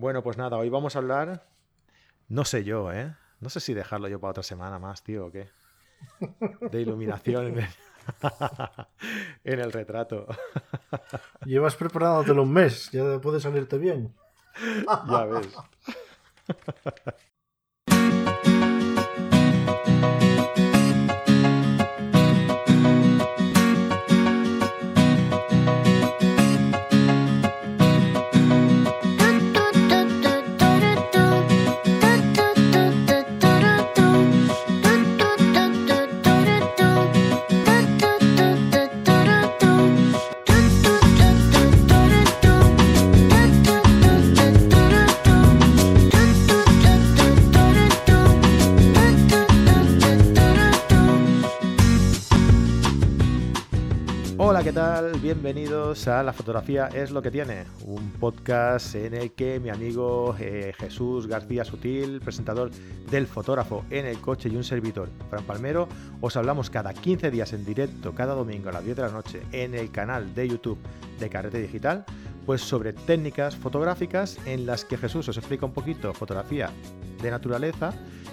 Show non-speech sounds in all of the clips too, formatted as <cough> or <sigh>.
Bueno, pues nada, hoy vamos a hablar. No sé yo, ¿eh? No sé si dejarlo yo para otra semana más, tío, o qué. De iluminación en el, <laughs> en el retrato. <laughs> Llevas preparándotelo un mes, ya puede salirte bien. ya ves. Bienvenidos a La Fotografía es lo que tiene, un podcast en el que mi amigo eh, Jesús García Sutil, presentador del fotógrafo en el coche y un servidor, Fran Palmero, os hablamos cada 15 días en directo, cada domingo a las 10 de la noche, en el canal de YouTube de Carrete Digital, pues sobre técnicas fotográficas en las que Jesús os explica un poquito fotografía de naturaleza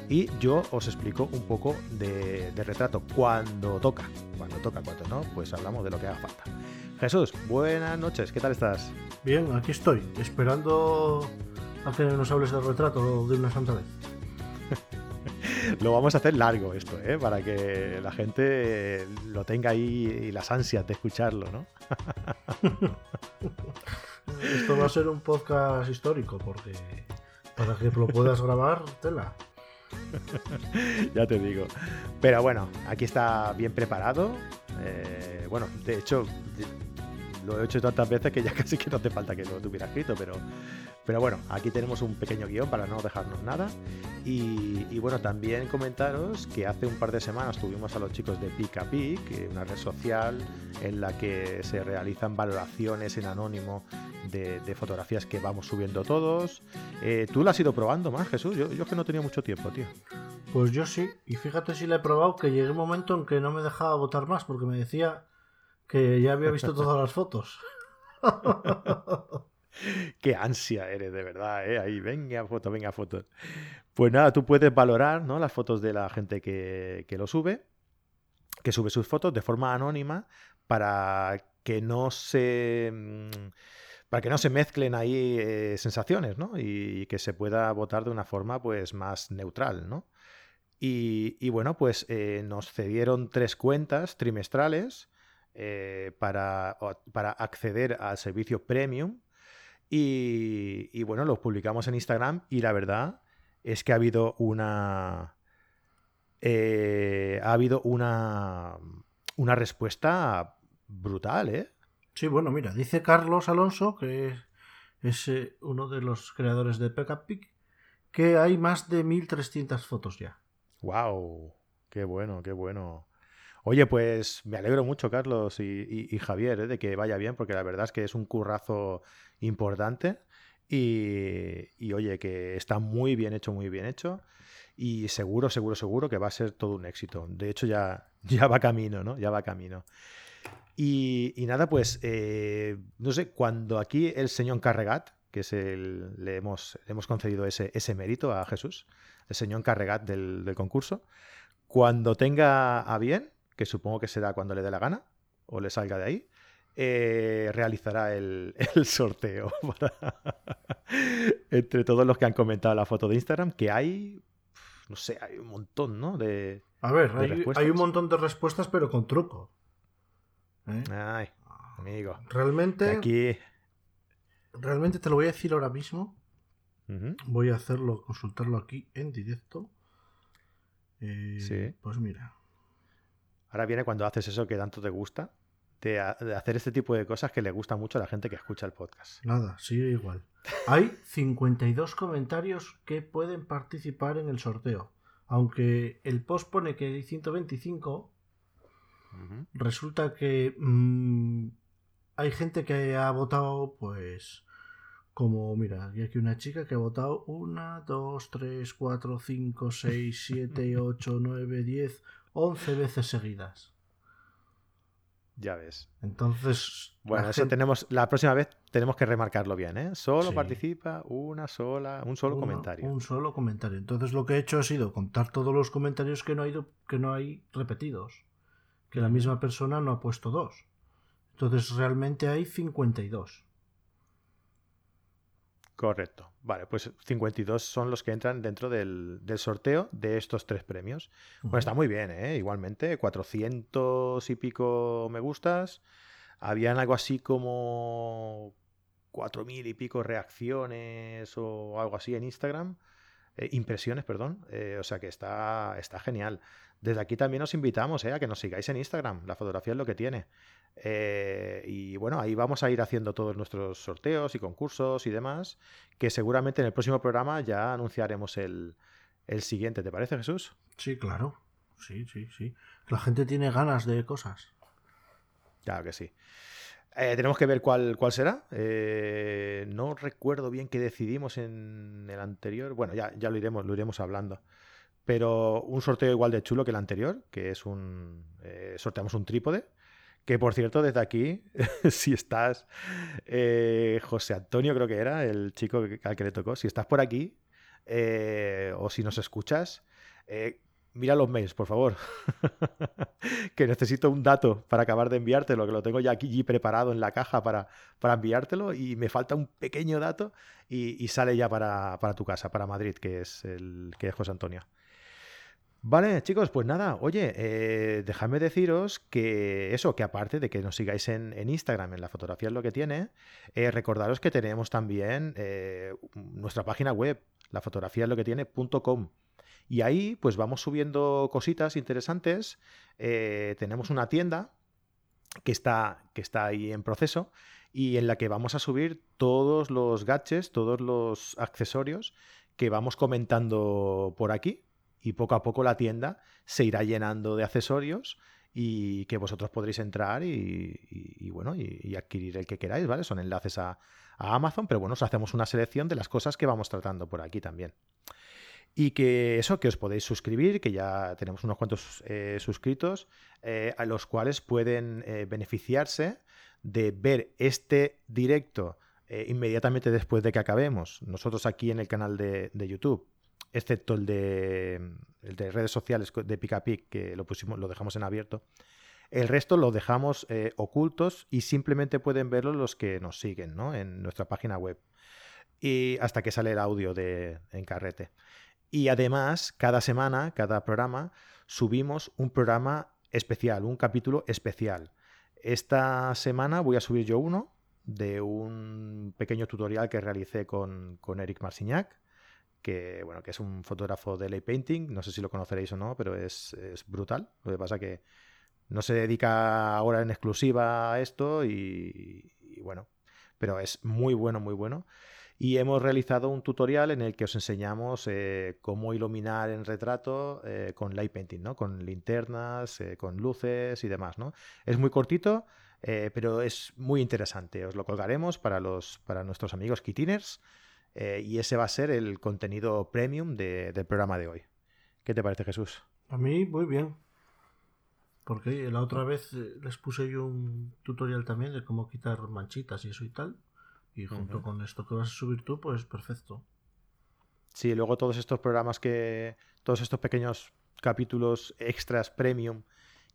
y yo os explico un poco de, retrato cuando toca. Cuando toca, cuando no, pues hablamos de lo que haga falta. Jesús, buenas noches, ¿qué tal estás? Bien, aquí estoy, esperando a que nos hables del retrato de una santa vez. <laughs> lo vamos a hacer largo esto, ¿eh? para que la gente lo tenga ahí y las ansias de escucharlo, ¿no? <laughs> esto va a ser un podcast histórico, porque para que lo puedas grabar, tela. <laughs> ya te digo. Pero bueno, aquí está bien preparado. Eh, bueno, de hecho, lo he hecho tantas veces que ya <laughs> casi que no hace falta que lo tuviera escrito, pero, pero bueno, aquí tenemos un pequeño guion para no dejarnos nada. Y, bueno, también comentaros que hace un par de semanas tuvimos a los chicos de Pica Pic, una red social en la que se realizan valoraciones en anónimo de, fotografías que vamos subiendo todos. Eh, ¿Tú la has ido probando más, Jesús? Yo, yo es que no tenía mucho tiempo, tío. Pues yo sí, y fíjate si la he probado que llegué un momento en que no me dejaba votar más porque me decía que ya había visto todas las fotos. <laughs> Qué ansia eres, de verdad, ¿eh? Ahí, venga foto, venga fotos. Pues nada, tú puedes valorar ¿no? las fotos de la gente que, lo sube, que sube sus fotos de forma anónima para que no se mm, para que no se mezclen ahí eh, sensaciones, ¿no? Y, que se pueda votar de una forma pues más neutral, ¿no? Y, bueno, pues eh, nos cedieron tres cuentas trimestrales eh, para, para, acceder al servicio premium. Y, bueno, los publicamos en Instagram y la verdad es que ha habido una... Eh, ha habido una, una respuesta brutal, ¿eh? Sí, bueno, mira, dice Carlos Alonso, que es eh, uno de los creadores de Pick, que hay más de 1300 fotos ya. ¡Wow! ¡Qué bueno, qué bueno! Oye, pues me alegro mucho, Carlos y, Javier, ¿eh? de que vaya bien, porque la verdad es que es un currazo importante y, oye, que está muy bien hecho, muy bien hecho y seguro, seguro, seguro que va a ser todo un éxito. De hecho, ya, <laughs> ya va camino, ¿no? Ya va camino. Y, nada, pues, eh, no sé, cuando aquí el señor Carregat, que es el, le, hemos, hemos concedido ese, ese mérito a Jesús, el señor Carregat del, del concurso, cuando tenga a bien, que supongo que será cuando le dé la gana o le salga de ahí, eh, realizará el, <laughs> sorteo <laughs> entre todos los que han comentado la foto de Instagram, que hay, no sé, hay un montón, ¿no? De, A ver, hay, un montón de respuestas, pero con truco. ¿eh? Ay, amigo. Realmente... Aquí... Realmente te lo voy a decir ahora mismo. Voy a hacerlo, consultarlo aquí en directo. Eh, sí. Pues mira. Ahora viene cuando haces eso que tanto te gusta, de, hacer este tipo de cosas que le gusta mucho a la gente que escucha el podcast. Nada, sigue igual. Hay 52 comentarios que pueden participar en el sorteo. Aunque el post pone que hay 125, resulta que mm, hay gente que ha votado, pues, como, mira, hay aquí una chica que ha votado 1, 2, 3, 4, 5, 6, 7, 8, 9, 10, 11 veces seguidas. Ya ves. Entonces. Bueno, eso tenemos. La próxima vez tenemos que remarcarlo bien, ¿eh? Solo participa una sola, un solo comentario. Un solo comentario. Entonces lo que he hecho ha sido contar todos los comentarios que no hay, que no hay repetidos. Que la misma persona no ha puesto dos. Entonces realmente hay 52. Correcto. Vale, pues 52 son los que entran dentro del, sorteo de estos tres premios. Bueno, está muy bien, ¿eh? Igualmente, 400 y pico me gustas. Habían algo así como 4.000 y pico reacciones o algo así en Instagram. Eh, impresiones, perdón. Eh, o sea que está, está genial. Desde aquí también os invitamos eh, a que nos sigáis en Instagram. La fotografía es lo que tiene. Eh, y bueno, ahí vamos a ir haciendo todos nuestros sorteos y concursos y demás, que seguramente en el próximo programa ya anunciaremos el, siguiente. ¿Te parece, Jesús? Sí, claro. Sí, sí, sí. La gente tiene ganas de cosas. Claro que sí. Eh, tenemos que ver cuál, cuál será. no recuerdo bien qué decidimos en el anterior. Bueno, ya, ya lo iremos, lo iremos hablando pero un sorteo igual de chulo que el anterior, que es un... Eh, sorteamos un trípode, que por cierto, desde aquí, <laughs> si estás, eh, José Antonio creo que era el chico al que le tocó, si estás por aquí eh, o si nos escuchas, mira los mails, por favor, <laughs> que necesito un dato para acabar de enviártelo, que lo tengo ya aquí preparado en la caja para, para enviártelo y me falta un pequeño dato y, sale ya para, para, tu casa, para Madrid, que es, el, que es José Antonio. Vale, chicos, pues nada, oye, eh, dejadme deciros que eso, que aparte de que nos sigáis en, Instagram, en la fotografía es lo que tiene, eh, recordaros que tenemos también eh, nuestra página web, la fotografía es lo que tiene.com. Y ahí pues vamos subiendo cositas interesantes. tenemos una tienda que está, que está ahí en proceso y en la que vamos a subir todos los gadgets, todos los accesorios que vamos comentando por aquí y poco a poco la tienda se irá llenando de accesorios y que vosotros podréis entrar y, bueno, y, adquirir el que queráis, ¿vale? Son enlaces a, Amazon, pero bueno, os hacemos una selección de las cosas que vamos tratando por aquí también. Y que eso, que os podéis suscribir, que ya tenemos unos cuantos eh, suscritos, eh, a los cuales pueden eh, beneficiarse de ver este directo inmediatamente después de que acabemos. Nosotros aquí en el canal de YouTube excepto el de, el de redes sociales de Picapic, que lo, pusimos, lo dejamos en abierto. El resto lo dejamos eh, ocultos y simplemente pueden verlo los que nos siguen ¿no? en nuestra página web. Y hasta que sale el audio de, en carrete. Y además, cada semana, cada programa, subimos un programa especial, un capítulo especial. Esta semana voy a subir yo uno de un pequeño tutorial que realicé con, con Eric Marsignac que, bueno, que es un fotógrafo de lay painting, no sé si lo conoceréis o no, pero es, brutal. Lo que pasa que no se dedica ahora en exclusiva a esto y, bueno, pero es muy bueno, muy bueno. Y hemos realizado un tutorial en el que os enseñamos eh, cómo iluminar en retrato eh, con light painting, ¿no? Con linternas, eh, con luces y demás, ¿no? Es muy cortito, pero es muy interesante. Os lo colgaremos para, los, para nuestros amigos kitiners eh, y ese va a ser el contenido premium del programa de hoy. ¿Qué te parece, Jesús? A mí, muy bien. Porque la otra vez eh, les puse yo un tutorial también de cómo quitar manchitas y eso y tal. Y junto con esto que vas a subir tú, pues perfecto. Sí, luego todos estos programas que. Todos estos pequeños capítulos extras premium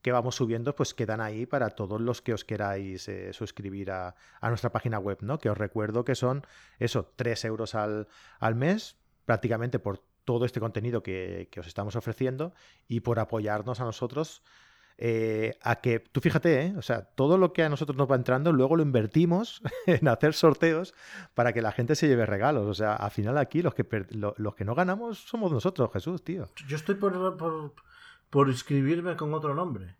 que vamos subiendo, pues quedan ahí para todos los que os queráis eh, suscribir a, nuestra página web, ¿no? Que os recuerdo que son eso, 3 euros al, mes, prácticamente por todo este contenido que, os estamos ofreciendo y por apoyarnos a nosotros. Eh, a que, tú fíjate, ¿eh? o sea, todo lo que a nosotros nos va entrando, luego lo invertimos <laughs> en hacer sorteos para que la gente se lleve regalos. O sea, al final aquí los que, los que no ganamos somos nosotros, Jesús, tío. Yo estoy por inscribirme con otro nombre.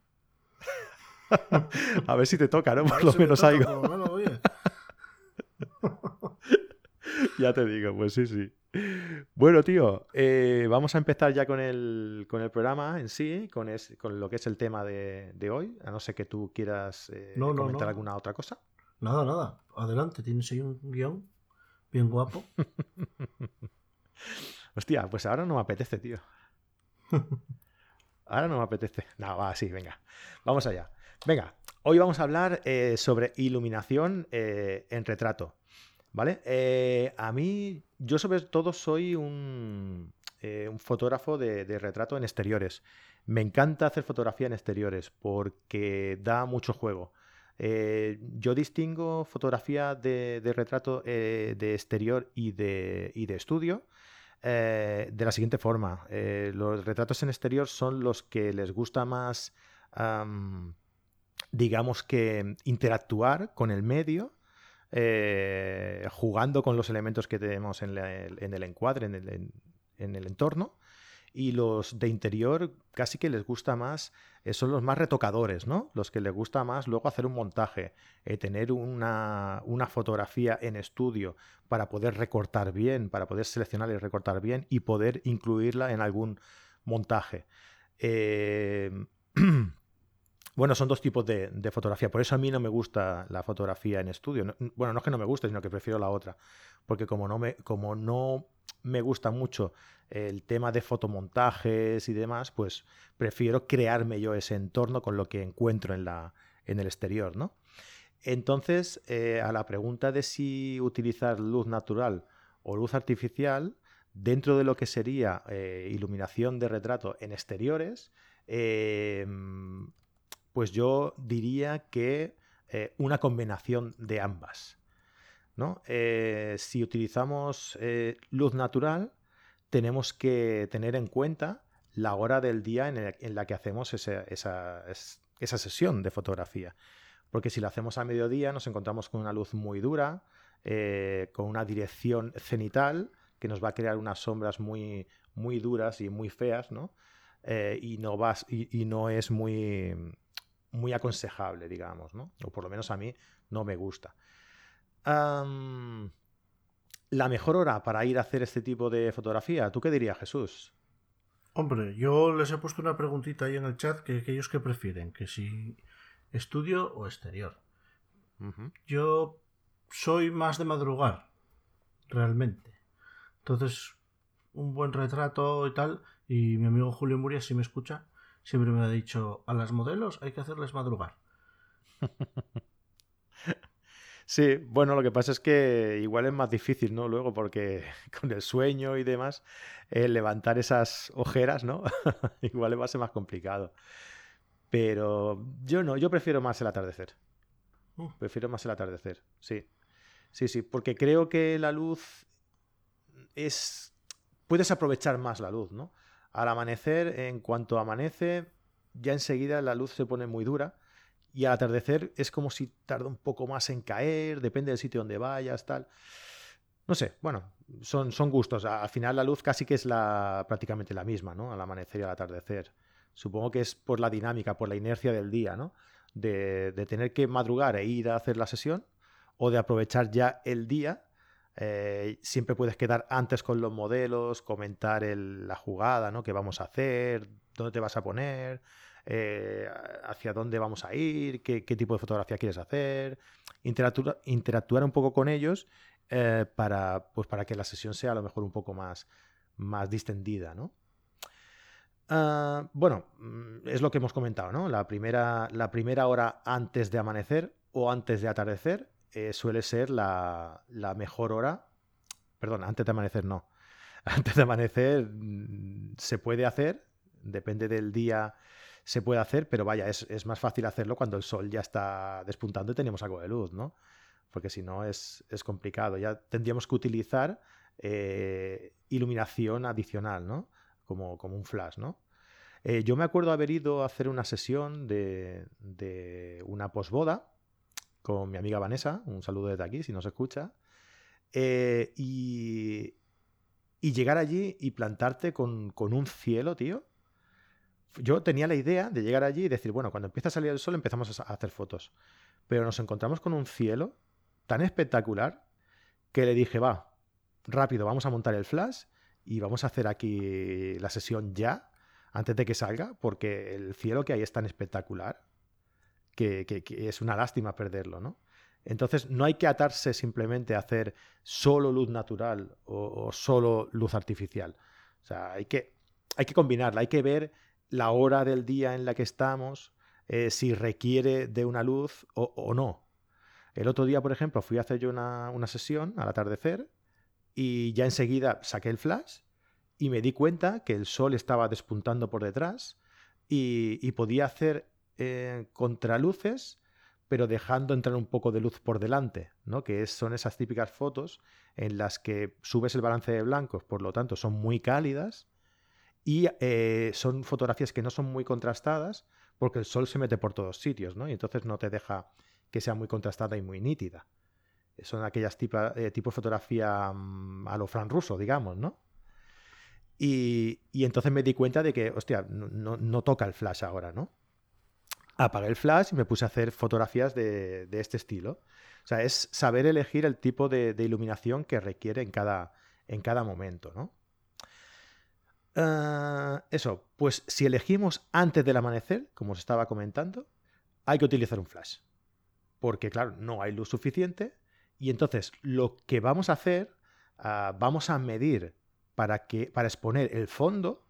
<laughs> a ver si te toca, ¿no? Por lo menos algo. <laughs> ya te digo, pues sí, sí. Bueno, tío, eh, vamos a empezar ya con el, con el programa en sí, con, con lo que es el tema de, hoy, a no ser que tú quieras eh, comentar alguna otra cosa. Nada, nada. Adelante, tienes ahí un guion bien guapo. <laughs> Hostia, pues ahora no me apetece, tío. Ahora no me apetece. <laughs> No, va, sí, venga. Vamos allá. Venga, Hoy vamos a hablar eh, sobre iluminación eh, en retrato. ¿Vale? Eh, a mí, yo sobre todo soy un, fotógrafo de, retrato en exteriores. Me encanta hacer fotografía en exteriores porque da mucho juego. yo distingo fotografía de, retrato de exterior y de, de estudio de la siguiente forma. los retratos en exterior son los que les gusta más digamos que interactuar con el medio, eh, jugando con los elementos que tenemos en, el encuadre, en el, entorno. Y los de interior casi que les gusta más, eh, son los más retocadores, ¿no? Los que les gusta más luego hacer un montaje, eh, tener una, fotografía en estudio para poder recortar bien, para poder seleccionar y recortar bien y poder incluirla en algún montaje. <clears throat> Bueno, son dos tipos de, fotografía. Por eso a mí no me gusta la fotografía en estudio. bueno, no es que no me guste, sino que prefiero la otra. Porque como no me, como no me gusta mucho el tema de fotomontajes y demás, pues prefiero crearme yo ese entorno con lo que encuentro en, la, en el exterior, ¿no? Entonces, eh, a la pregunta de si utilizar luz natural o luz artificial, dentro de lo que sería eh, iluminación de retrato en exteriores, eh, pues yo diría que eh, una combinación de ambas. ¿no? Eh, si utilizamos eh, luz natural, tenemos que tener en cuenta la hora del día en, la que hacemos esa, sesión de fotografía. Porque si la hacemos a mediodía nos encontramos con una luz muy dura, con una dirección cenital que nos va a crear unas sombras muy, muy duras y muy feas, ¿no? y, no y, no es muy, muy aconsejable, digamos, ¿no? O por lo menos a mí no me gusta. la mejor hora para ir a hacer este tipo de fotografía, ¿tú qué dirías, Jesús? Hombre, yo les he puesto una preguntita ahí en el chat que, ellos que prefieren, que si estudio o exterior. Yo soy más de madrugar, realmente. Entonces, un buen retrato y tal, y mi amigo Julio Muria, si me escucha, siempre me ha dicho, a las modelos hay que hacerles madrugar. <laughs> Sí, bueno, lo que pasa es que igual es más difícil, ¿no? Luego, porque <laughs> con el sueño y demás, levantar esas ojeras, ¿no? <laughs> igual va a ser más complicado. Pero yo no, yo prefiero más el atardecer. Uh. Prefiero más el atardecer, sí. Sí, sí, porque creo que la luz es... Puedes aprovechar más la luz, ¿no? Al amanecer, en cuanto amanece, ya enseguida la luz se pone muy dura y al atardecer es como si tarda un poco más en caer, depende del sitio donde vayas, tal. No sé, bueno, son, son gustos. Al final la luz casi que es la, prácticamente la misma, ¿no? Al amanecer y al atardecer. Supongo que es por la dinámica, por la inercia del día, ¿no? De, de tener que madrugar e ir a hacer la sesión o de aprovechar ya el día eh, siempre puedes quedar antes con los modelos, comentar la jugada ¿no? que vamos a hacer, dónde te vas a poner, eh, hacia dónde vamos a ir, qué, tipo de fotografía quieres hacer, interactuar, interactuar un poco con ellos eh, para, pues para que la sesión sea a lo mejor un poco más, más distendida. ¿no? Ah, bueno, mm, es lo que hemos comentado, ¿no? La primera, la primera hora antes de amanecer o antes de atardecer eh, suele ser la, mejor hora. Perdón, antes de amanecer no. <laughs> Antes de amanecer mm, se puede hacer, depende del día se puede hacer, pero vaya, es, más fácil hacerlo cuando el sol ya está despuntando y tenemos algo de luz, ¿no? Porque si no es, complicado. Ya tendríamos que utilizar eh, iluminación adicional, ¿no? Como, como un flash, ¿no? Eh, yo me acuerdo haber ido a hacer una sesión de, de una posboda con mi amiga Vanessa, un saludo desde aquí si nos escucha, eh, y, llegar allí y plantarte con, un cielo, tío. Yo tenía la idea de llegar allí y decir, bueno, cuando empieza a salir el sol empezamos a hacer fotos. Pero nos encontramos con un cielo tan espectacular que le dije, va, rápido, vamos a montar el flash y vamos a hacer aquí la sesión ya, antes de que salga, porque el cielo que hay es tan espectacular que, es una lástima perderlo, ¿no? Entonces no hay que atarse simplemente a hacer solo luz natural o, solo luz artificial. O sea, hay que, hay que combinarla, hay que ver la hora del día en la que estamos, eh, si requiere de una luz o, no. El otro día, por ejemplo, fui a hacer yo una, una sesión al atardecer y ya enseguida saqué el flash y me di cuenta que el sol estaba despuntando por detrás y, podía hacer eh, contraluces, pero dejando entrar un poco de luz por delante, ¿no? que son esas típicas fotos en las que subes el balance de blancos, por lo tanto son muy cálidas y eh, son fotografías que no son muy contrastadas porque el sol se mete por todos sitios, ¿no? Y entonces no te deja que sea muy contrastada y muy nítida. Son aquellas tipos de tipo fotografía mm, a lo Fran digamos, ¿no? Y, entonces me di cuenta de que, hostia, no, toca el flash ahora, ¿no? Apagué el flash y me puse a hacer fotografías de, este estilo. O sea, es saber elegir el tipo de, iluminación que requiere en cada, en cada momento, ¿no? Ah, eso, pues si elegimos antes del amanecer, como os estaba comentando, hay que utilizar un flash. Porque, claro, no hay luz suficiente. Y entonces lo que vamos a hacer, ah, vamos a medir para, que, para exponer el fondo,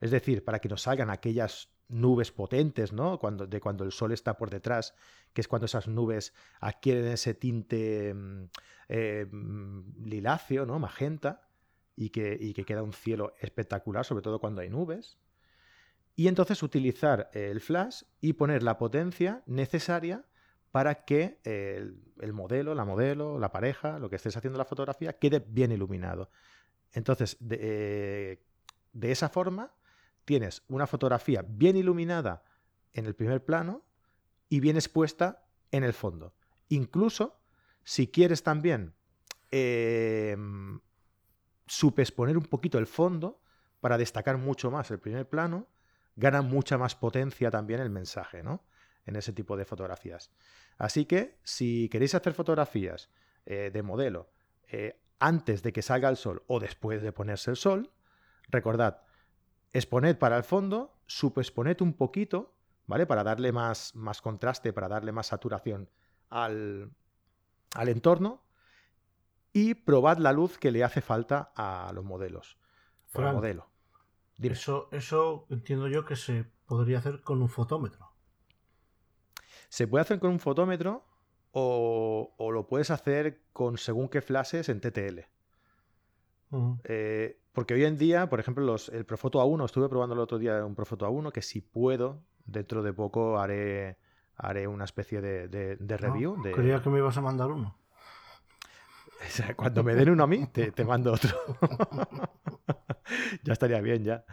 es decir, para que nos salgan aquellas nubes potentes, ¿no? Cuando, de cuando el sol está por detrás, que es cuando esas nubes adquieren ese tinte mm, eh, mm, ¿no? Magenta, y que, y que queda un cielo espectacular, sobre todo cuando hay nubes. Y entonces utilizar el flash y poner la potencia necesaria para que el, el, modelo, la modelo, la pareja, lo que estés haciendo la fotografía, quede bien iluminado. Entonces, eh, de, esa forma, tienes una fotografía bien iluminada en el primer plano y bien expuesta en el fondo. Incluso, si quieres también eh, un poquito el fondo para destacar mucho más el primer plano, gana mucha más potencia también el mensaje, ¿no? En ese tipo de fotografías. Así que, si queréis hacer fotografías eh, de modelo, eh, antes de que salga el sol o después de ponerse el sol, recordad, exponed para el fondo, subexponed un poquito, ¿vale? Para darle más, más contraste, para darle más saturación al, al entorno y probad la luz que le hace falta a los modelos. modelo. Eso, eso entiendo yo que se podría hacer con un fotómetro. Se puede hacer con un fotómetro, o, lo puedes hacer con según qué flashes en TTL. Eh, porque hoy en día, por ejemplo, los, el Profoto A1, estuve probando el otro día un Profoto A1, que si puedo, dentro de poco haré, haré una especie de, ah, review. de... Creía que me ibas a mandar uno. <laughs> Cuando me den uno a mí, te, mando otro. <laughs> ya estaría bien, ya.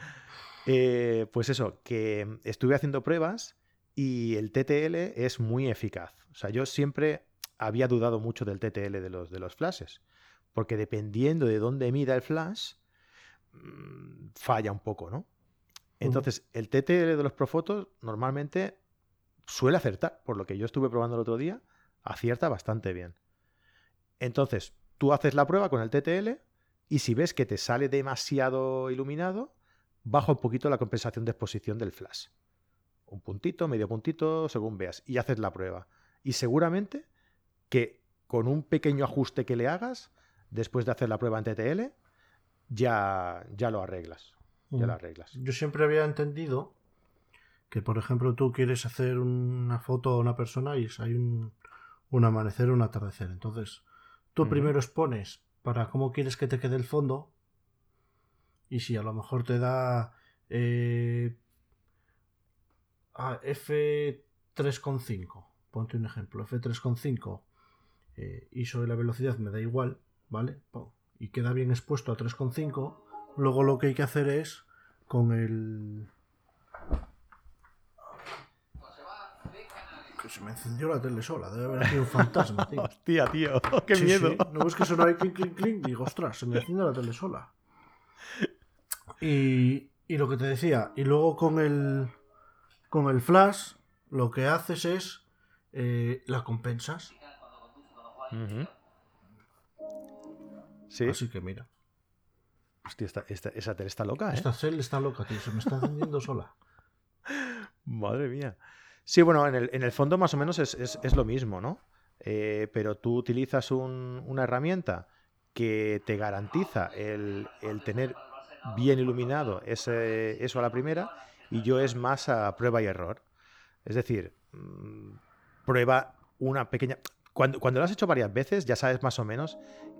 Eh, pues eso, que estuve haciendo pruebas y el TTL es muy eficaz. O sea, yo siempre había dudado mucho del TTL de los, de los flashes, porque dependiendo de dónde mida el flash, mm, falla un poco, ¿no? Entonces, el TTL de los Profotos normalmente suele acertar, por lo que yo estuve probando el otro día, acierta bastante bien. Entonces, tú haces la prueba con el TTL y si ves que te sale demasiado iluminado, baja un poquito la compensación de exposición del flash un puntito, medio puntito, según veas, y haces la prueba. Y seguramente que con un pequeño ajuste que le hagas, después de hacer la prueba en TTL, ya, ya lo arreglas. Ya lo arreglas. Yo siempre había entendido que, por ejemplo, tú quieres hacer una foto a una persona y hay un, un amanecer o un atardecer. Entonces, tú primero expones para cómo quieres que te quede el fondo. Y si a lo mejor te da eh, a F3.5, ponte un ejemplo, F3.5 eh, y sobre la velocidad me da igual, ¿vale? y queda bien expuesto a 3.5, luego lo que hay que hacer es con el... Que se me encendió la tele sola, debe haber sido un fantasma, tío. <laughs> Hostia, tío, <laughs> qué miedo. No es que sonaba clink, clink, clink, digo, ostras, se me enciende la tele sola. Y, y lo que te decía, y luego con el, con el flash lo que haces es eh, la compensas. Sí. Así que mira. Hostia, esa tele está loca, ¿eh? Esta tele está loca, tío. Se me está encendiendo sola. <laughs> Madre mía. Sí, bueno, en el, fondo más o menos es, lo mismo, ¿no? Eh, pero tú utilizas una herramienta que te garantiza el, el tener bien iluminado ese, eso a la primera y yo es más a prueba y error. Es decir, mm, prueba una pequeña... Cuando, cuando lo has hecho varias veces, ya sabes más o menos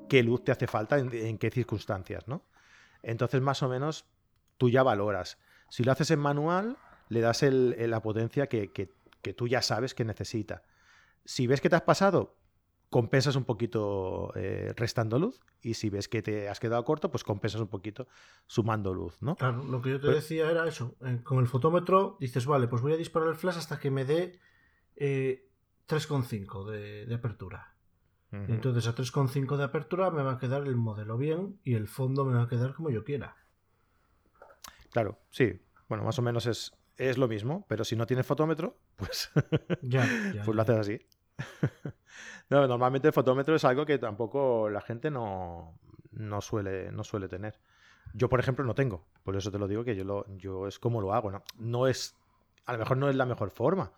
qué luz te hace falta, en, qué circunstancias, ¿no? Entonces, más o menos, tú ya valoras. Si lo haces en manual, le das la potencia que, que tú ya sabes que necesita. Si ves que te has pasado, compensas un poquito eh, restando luz y si ves que te has quedado corto, pues compensas un poquito sumando luz, ¿no? Claro, lo que yo te decía era eso. Eh, con el fotómetro dices, vale, pues voy a disparar el flash hasta que me dé 3,5 eh, de, apertura. Entonces a 3,5 de apertura me va a quedar el modelo bien y el fondo me va a quedar como yo quiera. Claro, sí. Bueno, más o menos es, es lo mismo, pero si no tienes fotómetro, pues, <laughs> ya, pues lo haces así. <laughs> no, normalmente el fotómetro es algo que tampoco la gente no, no, suele, no suele tener. Yo, por ejemplo, no tengo. Por eso te lo digo que yo, lo, yo es como lo hago. ¿no? no es, a lo mejor no es la mejor forma.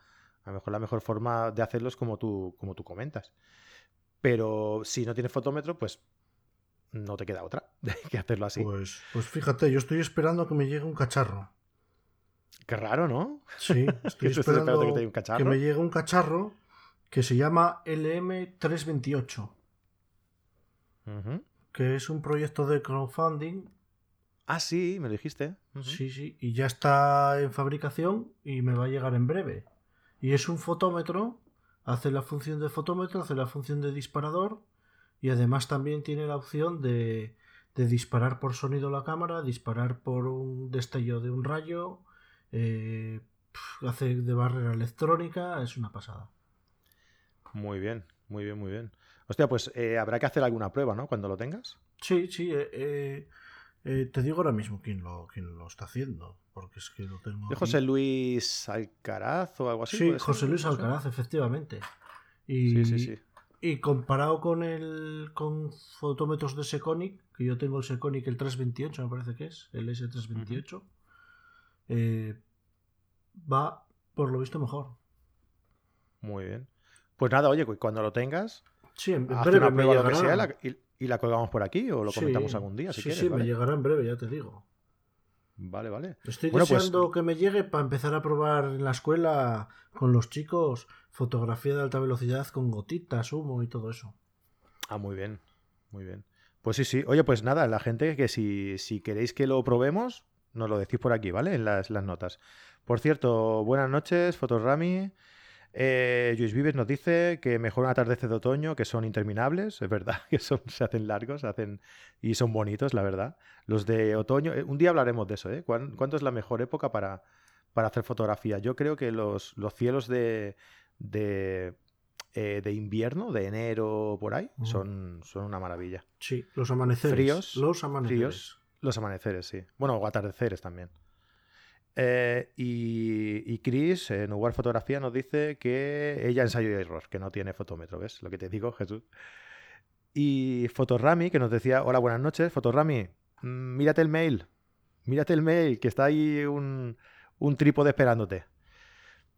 A lo mejor la mejor forma de hacerlo es como tú, como tú comentas. Pero si no tienes fotómetro, pues no te queda otra <laughs> que hacerlo así. Pues, pues fíjate, yo estoy esperando que me llegue un cacharro. Qué raro, ¿no? Sí, <laughs> estoy esperando que, que, me llegue un cacharro que se llama LM328, que es un proyecto de crowdfunding. Ah, sí, me lo dijiste. Sí, sí, y ya está en fabricación y me va a llegar en breve. Y es un fotómetro, hace la función de fotómetro, hace la función de disparador y además también tiene la opción de, de disparar por sonido la cámara, disparar por un destello de un rayo, eh, hace de barrera electrónica, es una pasada. Muy bien, muy bien, muy bien. Hostia, pues eh, habrá que hacer alguna prueba, ¿no? Cuando lo tengas. Sí, sí. Eh, eh, te digo ahora mismo quién lo, quién lo está haciendo, porque es que lo tengo. ¿De José Luis Alcaraz o algo así? Sí, José Luis Alcaraz, efectivamente. Y, sí, sí, sí. Y comparado con el con fotómetros de Seconic, que yo tengo el Seconic el 328, me parece que es, el S328, va por lo visto mejor. Muy bien. Pues nada, oye, cuando lo tengas, sí, en una prueba lo que sea y, la colgamos por aquí o lo comentamos algún día, si sí, quieres. Sí, me llegará en breve, ya te digo. Vale, vale. Estoy pues deseando que me llegue para empezar a probar en la escuela con los chicos fotografía de alta velocidad con gotitas, humo y todo eso. Ah, muy bien, muy bien. Pues sí, sí. Oye, pues nada, la gente que si, si queréis que lo probemos, nos lo decís por aquí, ¿vale? En las, las notas. Por cierto, buenas noches, Fotorami. Eh, Luis Vives nos dice que mejor un atardecer de otoño, que son interminables, es verdad, <laughs> que son, se hacen largos hacen, y son bonitos, la verdad. Los de otoño, eh, un día hablaremos de eso, ¿eh? ¿Cuándo es la mejor época para, para hacer fotografía? Yo creo que los, los cielos de, de, eh, de, invierno, de enero por ahí, son, son una maravilla. Sí, los amaneceres. Fríos. Los amaneceres. Fríos, los amaneceres, sí. Bueno, o atardeceres también. Eh, y, Chris, en Uguar Fotografía, nos dice que ella ensayo y error, que no tiene fotómetro, ¿ves? Lo que te digo, Jesús. Y Fotorami, que nos decía, hola, buenas noches, Fotorami, mm, mírate el mail, mírate el mail, que está ahí un, un trípode esperándote.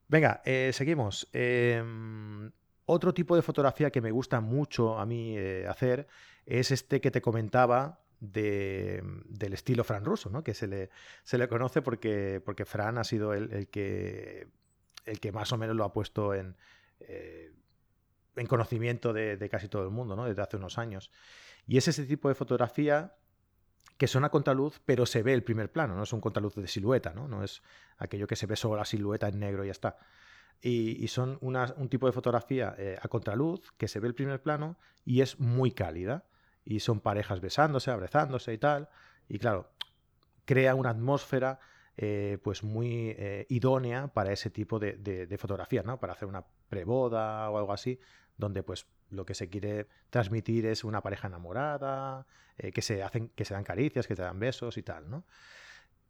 Venga, eh, seguimos. Em, otro tipo de fotografía que me gusta mucho a mí eh, hacer es este que te comentaba, de, del estilo Fran Russo, ¿no? que se le, se le conoce porque, porque Fran ha sido el, que, el que más o menos lo ha puesto en, eh, en conocimiento de, casi todo el mundo ¿no? desde hace unos años. Y es ese tipo de fotografía que son a contraluz, pero se ve el primer plano, no es un contraluz de silueta, no, no es aquello que se ve solo la silueta en negro y ya está. Y, son un tipo de fotografía eh, a contraluz que se ve el primer plano y es muy cálida y son parejas besándose, abrazándose y tal. Y claro, crea una atmósfera eh, pues muy eh, idónea para ese tipo de, fotografía, ¿no? Para hacer una preboda o algo así, donde pues lo que se quiere transmitir es una pareja enamorada, eh, que, se hacen, que se dan caricias, que se dan besos y tal, ¿no?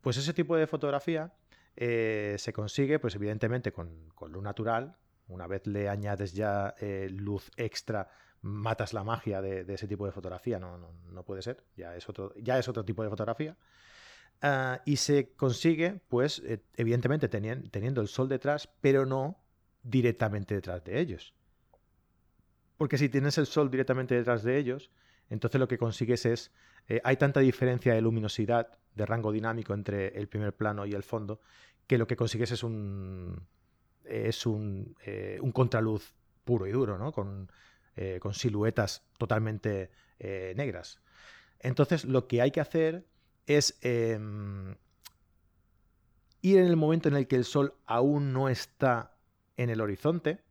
Pues ese tipo de fotografía se consigue, pues evidentemente con, con luz natural, una vez le añades ya luz extra matas la magia de, ese tipo de fotografía, no, no, puede ser, ya es otro, ya es otro tipo de fotografía. Ah, y se consigue, pues, eh, evidentemente teniendo el sol detrás, pero no directamente detrás de ellos. Porque si tienes el sol directamente detrás de ellos, entonces lo que consigues es, eh, hay tanta diferencia de luminosidad, de rango dinámico entre el primer plano y el fondo, que lo que consigues es un, es un, un contraluz puro y duro, ¿no? Con, con siluetas totalmente negras. Entonces, lo que hay que hacer es em, ir en el momento en el que el sol aún no está en el horizonte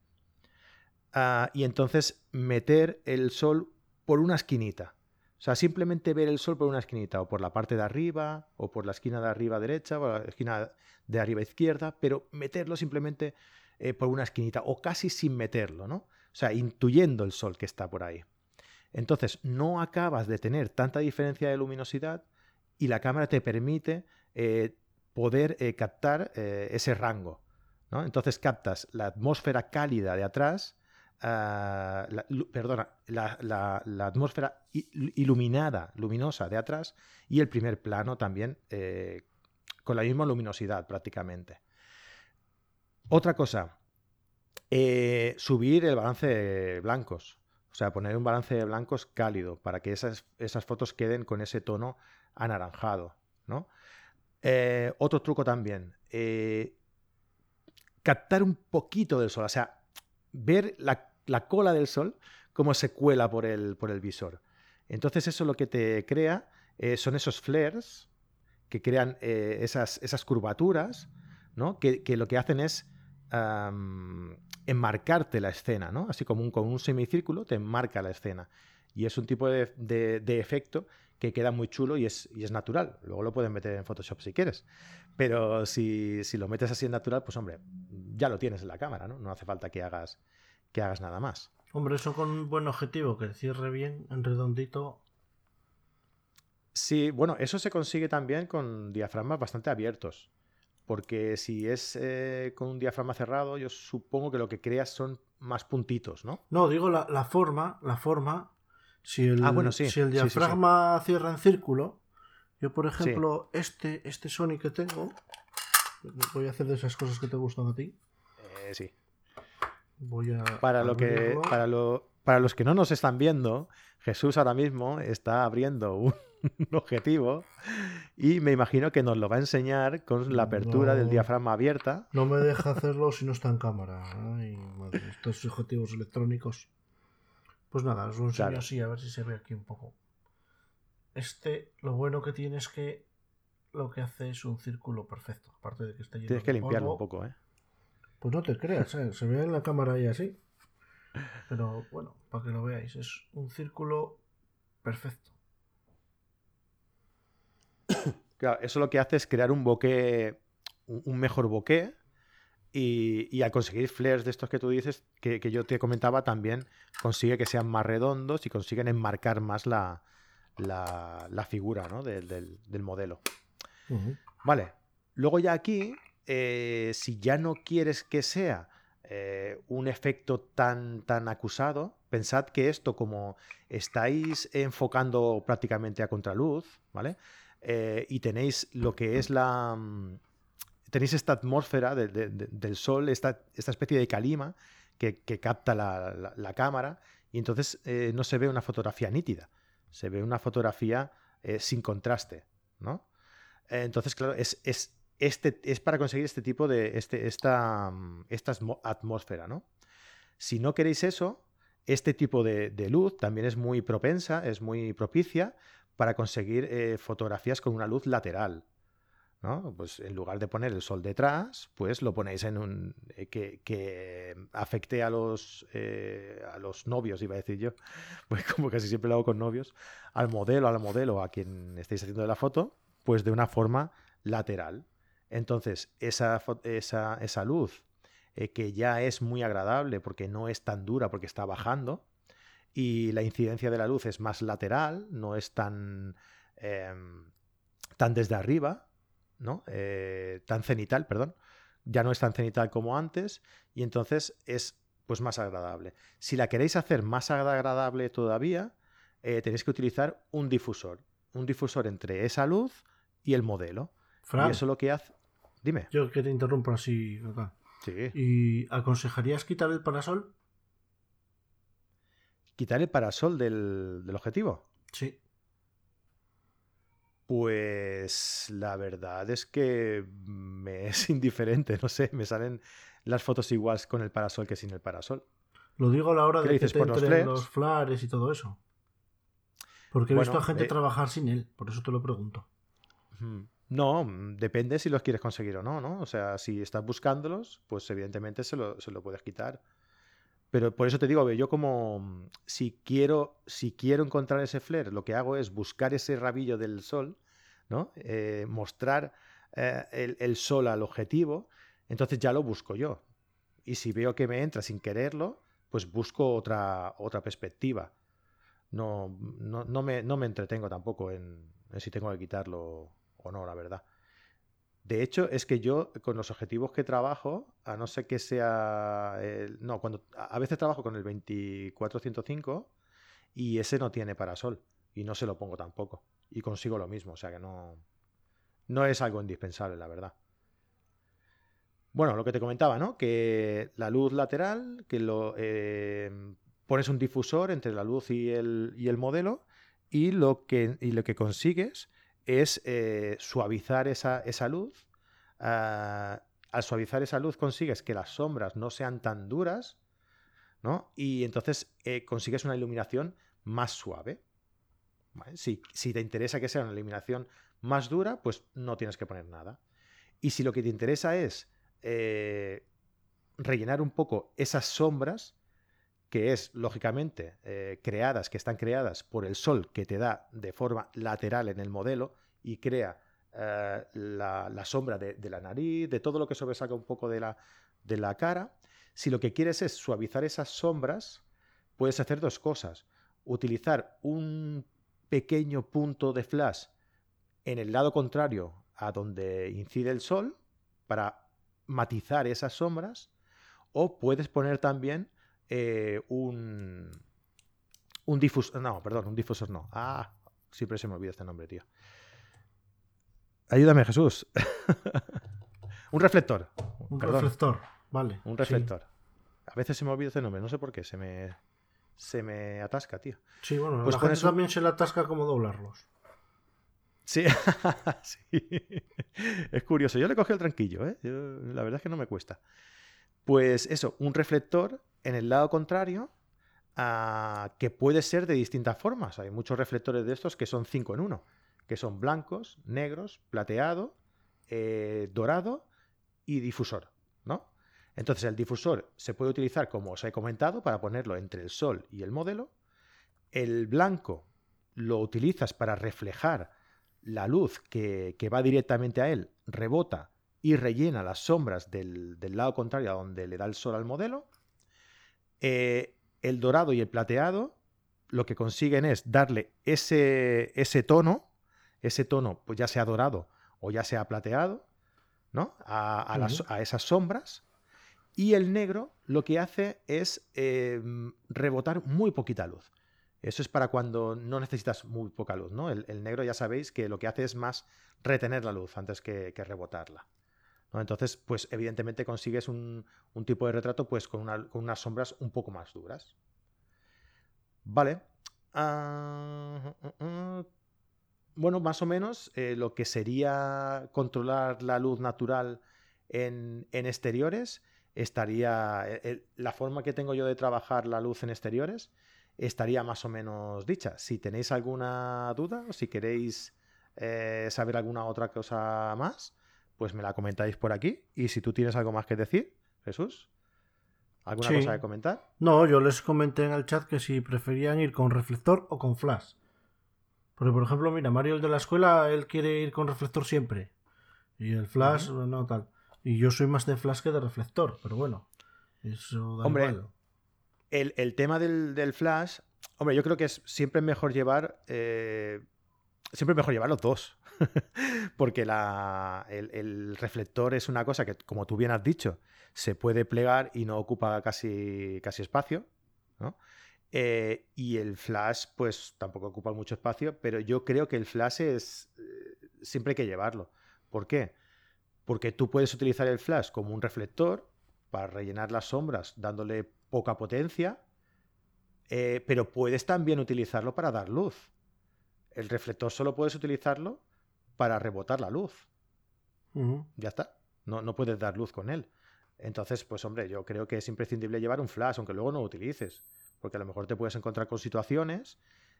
ah, y entonces meter el sol por una esquinita. O sea, simplemente ver el sol por una esquinita, o por la parte de arriba, o por la esquina de arriba derecha, o la esquina de arriba izquierda, pero meterlo simplemente eh, por una esquinita, o casi sin meterlo, ¿no? O sea, intuyendo el sol que está por ahí. Entonces, no acabas de tener tanta diferencia de luminosidad y la cámara te permite eh, poder eh, captar eh, ese rango. Entonces captas la atmósfera cálida de atrás, ah, perdona, la, atmósfera iluminada, luminosa de atrás y el primer plano también con la misma luminosidad prácticamente. Otra cosa, subir el balance de blancos. O sea, poner un balance de blancos cálido para que esas, esas fotos queden con ese tono anaranjado, ¿no? Eh, otro truco también, eh, captar un poquito del sol, o sea, ver la, cola del sol como se cuela por el, por el visor. Entonces eso lo que te crea eh, son esos flares que crean esas, esas, curvaturas, ¿no? Que, lo que hacen es enmarcarte la escena, ¿no? Así como un, con un semicírculo te enmarca la escena. Y es un tipo de, de efecto que queda muy chulo y es, y es natural. Luego lo puedes meter en Photoshop si quieres. Pero si, lo metes así en natural, pues hombre, ya lo tienes en la cámara, ¿no? No hace falta que hagas, que hagas nada más. Hombre, eso con un buen objetivo, que cierre bien, en redondito. Sí, bueno, eso se consigue también con diafragmas bastante abiertos. Porque si es eh, con un diafragma cerrado, yo supongo que lo que creas son más puntitos, ¿no? No, digo la, la forma, la forma si el, ah, si el diafragma cierra en círculo, yo por ejemplo, este, este Sony que tengo, voy a hacer de esas cosas que te gustan a ti. Eh, sí. Voy a. Para, lo que, para, lo, para los que no nos están viendo, Jesús ahora mismo está abriendo un, <laughs> objetivo y me imagino que nos lo va a enseñar con la apertura del diafragma abierta. No me deja <laughs> hacerlo si no está en cámara. Ay, madre, estos objetivos electrónicos. Pues nada, os lo enseño así, a ver si se ve aquí un poco. Este, lo bueno que tiene es que lo que hace es un círculo perfecto. Aparte de que está lleno Tienes que limpiarlo un poco, ¿eh? Pues no te creas, ¿eh? se ve en la cámara ahí así. Pero bueno, para que lo veáis, es un círculo perfecto. Claro, eso lo que hace es crear un bokeh, un mejor bokeh y, al conseguir flares de estos que tú dices, que, yo te comentaba, también consigue que sean más redondos y consiguen enmarcar más la, figura del, modelo. Vale. Luego ya aquí, eh, si ya no quieres que sea eh, un efecto tan, tan acusado, pensad que esto, como estáis enfocando prácticamente a contraluz, ¿vale? Eh, y tenéis lo que es la mm, tenéis esta atmósfera del sol, esta, esta, especie de calima que, capta la, cámara y entonces eh, no se ve una fotografía nítida, se ve una fotografía sin contraste, ¿no? entonces, claro, es, es, este, es para conseguir este tipo de, este, esta, esta atmósfera, ¿no? Si no queréis eso, este tipo de, luz también es muy propensa, es muy propicia para conseguir eh, fotografías con una luz lateral, ¿no? Pues en lugar de poner el sol detrás, pues lo ponéis en un eh, que, afecte a los eh, a los novios, iba a decir yo, <laughs> pues como casi siempre lo hago con novios, al modelo, al modelo, a quien estéis haciendo la foto, pues de una forma lateral. Entonces, esa, esa, esa luz eh, que ya es muy agradable porque no es tan dura, porque está bajando, y la incidencia de la luz es más lateral, no es tan, em, tan desde arriba, ¿no? Eh, tan cenital, perdón. Ya no es tan cenital como antes y entonces es pues más agradable. Si la queréis hacer más agradable todavía, eh, tenéis que utilizar un difusor. Un difusor entre esa luz y el modelo. y eso lo que hace... Dime. Yo que te interrumpo así. Sí. ¿Y aconsejarías quitar el parasol? ¿Quitar el parasol del, del objetivo? Sí. Pues la verdad es que me <laughs> es indiferente, no sé, me salen las fotos igual con el parasol que sin el parasol. Lo digo a la hora de que te por los, los flares y todo eso. Porque he visto a gente eh, trabajar sin él, por eso te lo pregunto. No, depende si los quieres conseguir o no, ¿no? O sea, si estás buscándolos, pues evidentemente se lo, se lo puedes quitar. Pero por eso te digo, yo como si quiero, si quiero encontrar ese flare, lo que hago es buscar ese rabillo del sol, ¿no? Eh, mostrar eh, el, el, sol al objetivo, entonces ya lo busco yo. Y si veo que me entra sin quererlo, pues busco otra, otra perspectiva. No, no, no, me, no me entretengo tampoco en si tengo que quitarlo o no, la verdad. De hecho, es que yo con los objetivos que trabajo, a no ser que sea... no, cuando a veces trabajo con el 2405 y ese no tiene parasol y no se lo pongo tampoco. Y consigo lo mismo, o sea que no, no es algo indispensable, la verdad. Bueno, lo que te comentaba, ¿no? Que la luz lateral, que lo eh, pones un difusor entre la luz y el, y el modelo y lo que, y lo que consigues es eh, suavizar esa, luz. Ah, al suavizar esa luz consigues que las sombras no sean tan duras, ¿no? Y entonces eh, consigues una iluminación más suave. Si, te interesa que sea una iluminación más dura, pues no tienes que poner nada. Y si lo que te interesa es eh, rellenar un poco esas sombras, que es lógicamente creadas, que están creadas por el sol que te da de forma lateral en el modelo, y crea eh, la, sombra de, la nariz, de todo lo que sobresaca un poco de la, de la cara. Si lo que quieres es suavizar esas sombras, puedes hacer dos cosas. Utilizar un pequeño punto de flash en el lado contrario a donde incide el sol para matizar esas sombras o puedes poner también eh, un un difusor no perdón un difusor no ah siempre se me olvida este nombre tío Ayúdame, Jesús. <laughs> un reflector. Un reflector, vale. Un reflector. A veces se me olvida ese nombre, no sé por qué, se me, se me atasca, tío. Sí, bueno, pues la gente también se le atasca como doblarlos. Sí. <laughs> sí. Es curioso. Yo le cogí el tranquillo, ¿eh? la verdad es que no me cuesta. Pues eso, un reflector en el lado contrario ah, que puede ser de distintas formas. Hay muchos reflectores de estos que son 5 en 1 que son blancos, negros, plateado, eh, dorado y difusor, ¿no? Entonces el difusor se puede utilizar, como os he comentado, para ponerlo entre el sol y el modelo. El blanco lo utilizas para reflejar la luz que, va directamente a él, rebota y rellena las sombras del, lado contrario a donde le da el sol al modelo. Eh, el dorado y el plateado lo que consiguen es darle ese, ese tono ese tono, pues ya sea dorado o ya sea plateado, ¿no? A, esas sombras. Y el negro lo que hace es em, rebotar muy poquita luz. Eso es para cuando no necesitas muy poca luz, ¿no? El, negro ya sabéis que lo que hace es más retener la luz antes que, rebotarla. Entonces, pues evidentemente consigues un, tipo de retrato pues con, unas sombras un poco más duras. Vale. Ah, bueno, más o menos eh, lo que sería controlar la luz natural en, exteriores estaría. Eh, la forma que tengo yo de trabajar la luz en exteriores estaría más o menos dicha. Si tenéis alguna duda o si queréis eh, saber alguna otra cosa más, pues me la comentáis por aquí. Y si tú tienes algo más que decir, Jesús. ¿Alguna cosa que comentar? No, yo les comenté en el chat que si preferían ir con reflector o con flash. Porque, por ejemplo, mira, Mario el de la escuela, él quiere ir con reflector siempre. Y el flash, no tal. Y yo soy más de flash que de reflector, pero bueno. Eso da Hombre, el, tema del, flash, hombre, yo creo que es siempre mejor llevar. Eh, siempre mejor llevar los dos. <laughs> Porque la, el, reflector es una cosa que, como tú bien has dicho, se puede plegar y no ocupa casi, casi espacio. ¿no? Eh, y el flash, pues tampoco ocupa mucho espacio, pero yo creo que el flash es. Eh, siempre hay que llevarlo. ¿Por qué? Porque tú puedes utilizar el flash como un reflector para rellenar las sombras dándole poca potencia, eh, pero puedes también utilizarlo para dar luz. El reflector solo puedes utilizarlo para rebotar la luz. Ya está. No, no puedes dar luz con él. Entonces, pues hombre, yo creo que es imprescindible llevar un flash, aunque luego no lo utilices. Porque a lo mejor te puedes encontrar con situaciones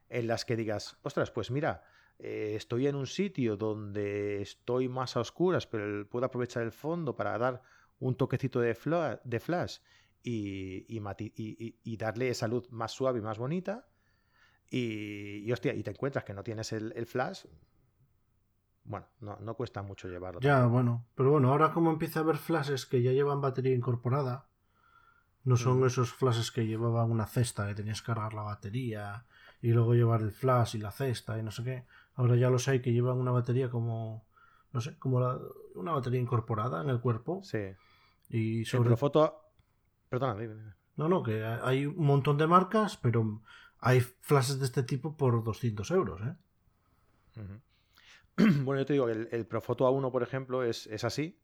en las que digas, ostras, pues mira, eh, estoy en un sitio donde estoy más a oscuras, pero puedo aprovechar el fondo para dar un toquecito de, de flash y, y, darle esa luz más suave y más bonita. Y, hostia, y te encuentras que no tienes el, flash. Bueno, no, cuesta mucho llevarlo. Ya, bueno. Pero bueno, ahora como empieza a haber flashes que ya llevan batería incorporada, no son mm. esos flashes que llevaban una cesta que tenías que cargar la batería y luego llevar el flash y la cesta y no sé qué. Ahora ya los hay que llevan una batería como, no sé, como una batería incorporada en el cuerpo. Sí. Y sobre foto, perdona, No, no, que hay un montón de marcas, pero hay flashes de este tipo por 200 euros, ¿eh? <clears throat> Bueno, yo te digo, el, el Profoto A1, por ejemplo, es, es así.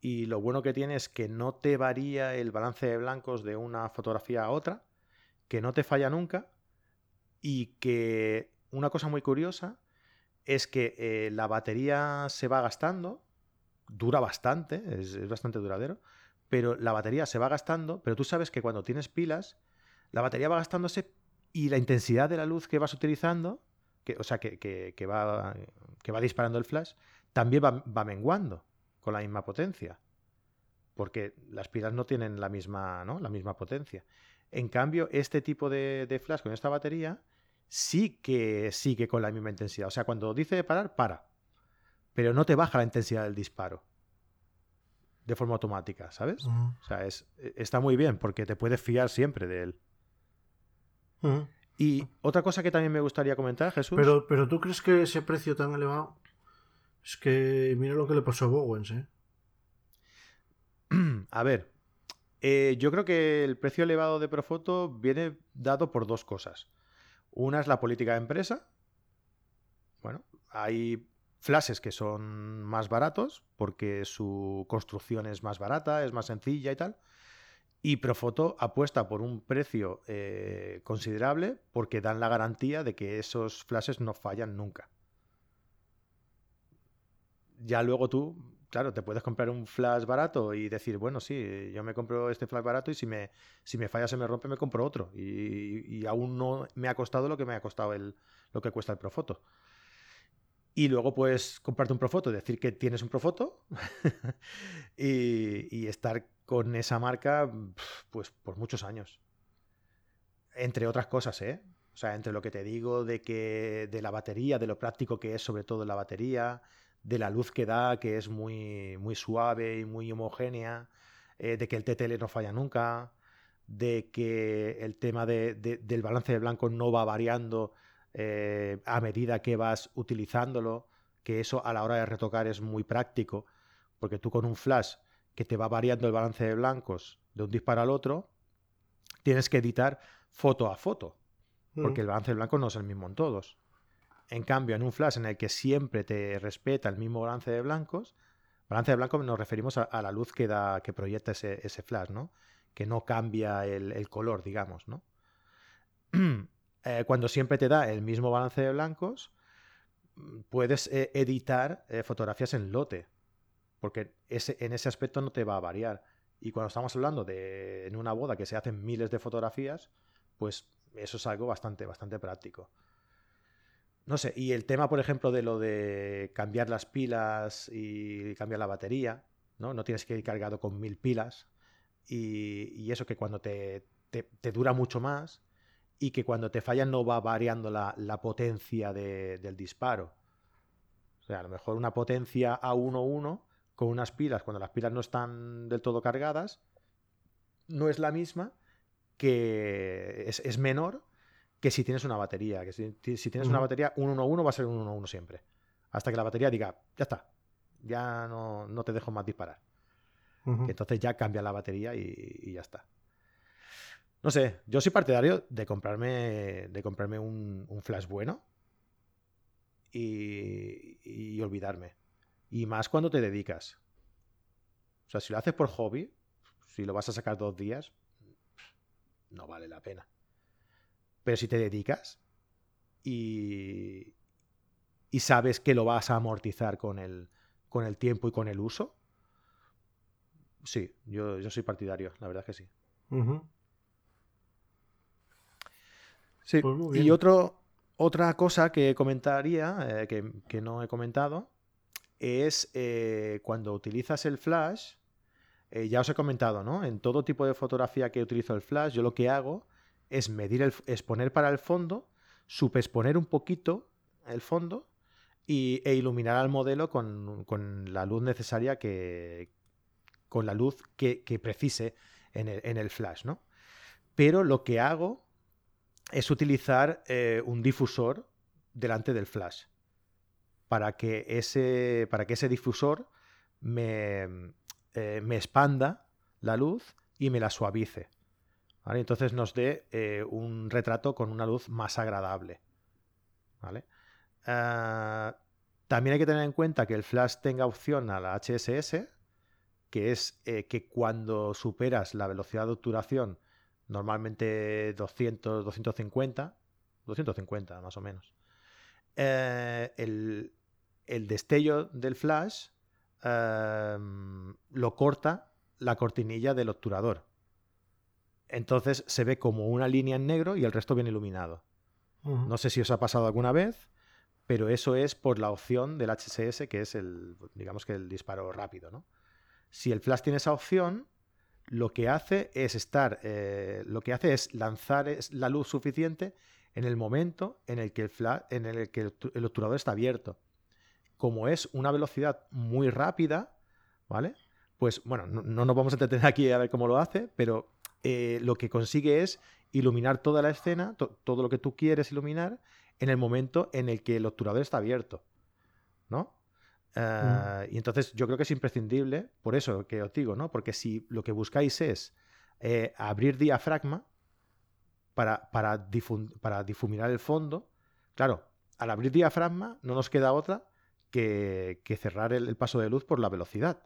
Y lo bueno que tiene es que no te varía el balance de blancos de una fotografía a otra, que no te falla nunca y que una cosa muy curiosa es que eh, la batería se va gastando, dura bastante, es, bastante duradero, pero la batería se va gastando, pero tú sabes que cuando tienes pilas, la batería va gastándose y la intensidad de la luz que vas utilizando, que, o sea, que, que, va, que va disparando el flash, también va, menguando con la misma potencia. Porque las pilas no tienen la misma, ¿no? la misma potencia. En cambio, este tipo de, de flash con esta batería sí que sigue con la misma intensidad. O sea, cuando dice parar, para. Pero no te baja la intensidad del disparo. De forma automática, ¿sabes? O sea, es, está muy bien porque te puedes fiar siempre de él. Y otra cosa que también me gustaría comentar, Jesús. Pero, pero tú crees que ese precio tan elevado. Es que mira lo que le pasó a Bowens, ¿eh? <clears throat> A ver, eh, yo creo que el precio elevado de Profoto viene dado por dos cosas. Una es la política de empresa. Bueno, hay flashes que son más baratos porque su construcción es más barata, es más sencilla y tal. Y Profoto apuesta por un precio eh, considerable porque dan la garantía de que esos flashes no fallan nunca. Ya luego tú claro, te puedes comprar un flash barato y decir, bueno, sí, yo me compro este flash barato y si me, si me falla, se me rompe, me compro otro. Y, aún no me ha costado lo que me ha costado el, lo que cuesta el Profoto. Y luego puedes comprarte un Profoto, decir que tienes un Profoto <laughs> y, y estar con esa marca pues por muchos años. Entre otras cosas, ¿eh? O sea, entre lo que te digo de que de la batería, de lo práctico que es sobre todo la batería, de la luz que da, que es muy, muy suave y muy homogénea, eh, de que el TTL no falla nunca, de que el tema del balance de blanco no va variando eh, a medida que vas utilizándolo, que eso a la hora de retocar es muy práctico, porque tú con un flash que te va variando el balance de blancos de un disparo al otro, tienes que editar foto a foto, porque mm. el balance de blancos no es el mismo en todos. En cambio, en un flash en el que siempre te respeta el mismo balance de blancos, balance de blancos nos referimos a, la luz que da, que proyecta ese, flash, ¿no? Que no cambia el, color, digamos, ¿no? <clears throat> Eh, cuando siempre te da el mismo balance de blancos, puedes eh, editar eh, fotografías en lote, porque ese, en ese aspecto no te va a variar. Y cuando estamos hablando de en una boda que se hacen miles de fotografías, pues eso es algo bastante, bastante práctico. No sé, y el tema, por ejemplo, de lo de cambiar las pilas y cambiar la batería, ¿no? No tienes que ir cargado con mil pilas. Y, eso que cuando te, dura mucho más y que cuando te falla no va variando la, potencia del disparo. O sea, a lo mejor una potencia a 1-1 con unas pilas, cuando las pilas no están del todo cargadas, no es la misma que es, es menor que si tienes una batería. Que si, tienes una batería, un 1-1 va a ser un 1-1 siempre. Hasta que la batería diga, ya está, ya no, te dejo más disparar. Entonces ya cambia la batería y, ya está. No sé, yo soy partidario de comprarme, de comprarme un, flash bueno y, y, olvidarme. Y más cuando te dedicas. O sea, si lo haces por hobby, si lo vas a sacar dos días, no vale la pena. Pero si te dedicas y, y sabes que lo vas a amortizar con el, con el tiempo y con el uso, sí, yo, yo soy partidario, la verdad es que sí. Sí, pues y otro, otra cosa que comentaría, eh, que, no he comentado, es eh, cuando utilizas el flash, eh, ya os he comentado, ¿no? En todo tipo de fotografía que utilizo el flash, yo lo que hago es medir el, exponer para el fondo, subexponer un poquito el fondo y, e iluminar al modelo con, la luz necesaria que, con la luz que, precise en el, en el, flash, ¿no? Pero lo que hago es utilizar eh, un difusor delante del flash para que ese, para que ese difusor me, eh, me expanda la luz y me la suavice. Entonces nos dé eh, un retrato con una luz más agradable. ¿vale? Ah, también hay que tener en cuenta que el flash tenga opción a la HSS, que es que cuando superas la velocidad de obturación normalmente 200, 250, 250 más o menos. Eh, el, destello del flash em, lo corta la cortinilla del obturador. Entonces se ve como una línea en negro y el resto bien iluminado. No sé si os ha pasado alguna vez, pero eso es por la opción del HSS, que es el, digamos que el disparo rápido, ¿no? Si el flash tiene esa opción, lo que hace es estar, eh, lo que hace es lanzar la luz suficiente en el momento en el que el, en el, que el, obturador está abierto. Como es una velocidad muy rápida, ¿vale? Pues bueno, no, nos vamos a entretener aquí a ver cómo lo hace, pero eh, lo que consigue es iluminar toda la escena, todo lo que tú quieres iluminar, en el momento en el que el obturador está abierto, ¿no? Eh, y entonces yo creo que es imprescindible, por eso que os digo, ¿no? Porque si lo que buscáis es eh, abrir diafragma para, para, difuminar el fondo, claro, al abrir diafragma no nos queda otra que, cerrar el, paso de luz por la velocidad.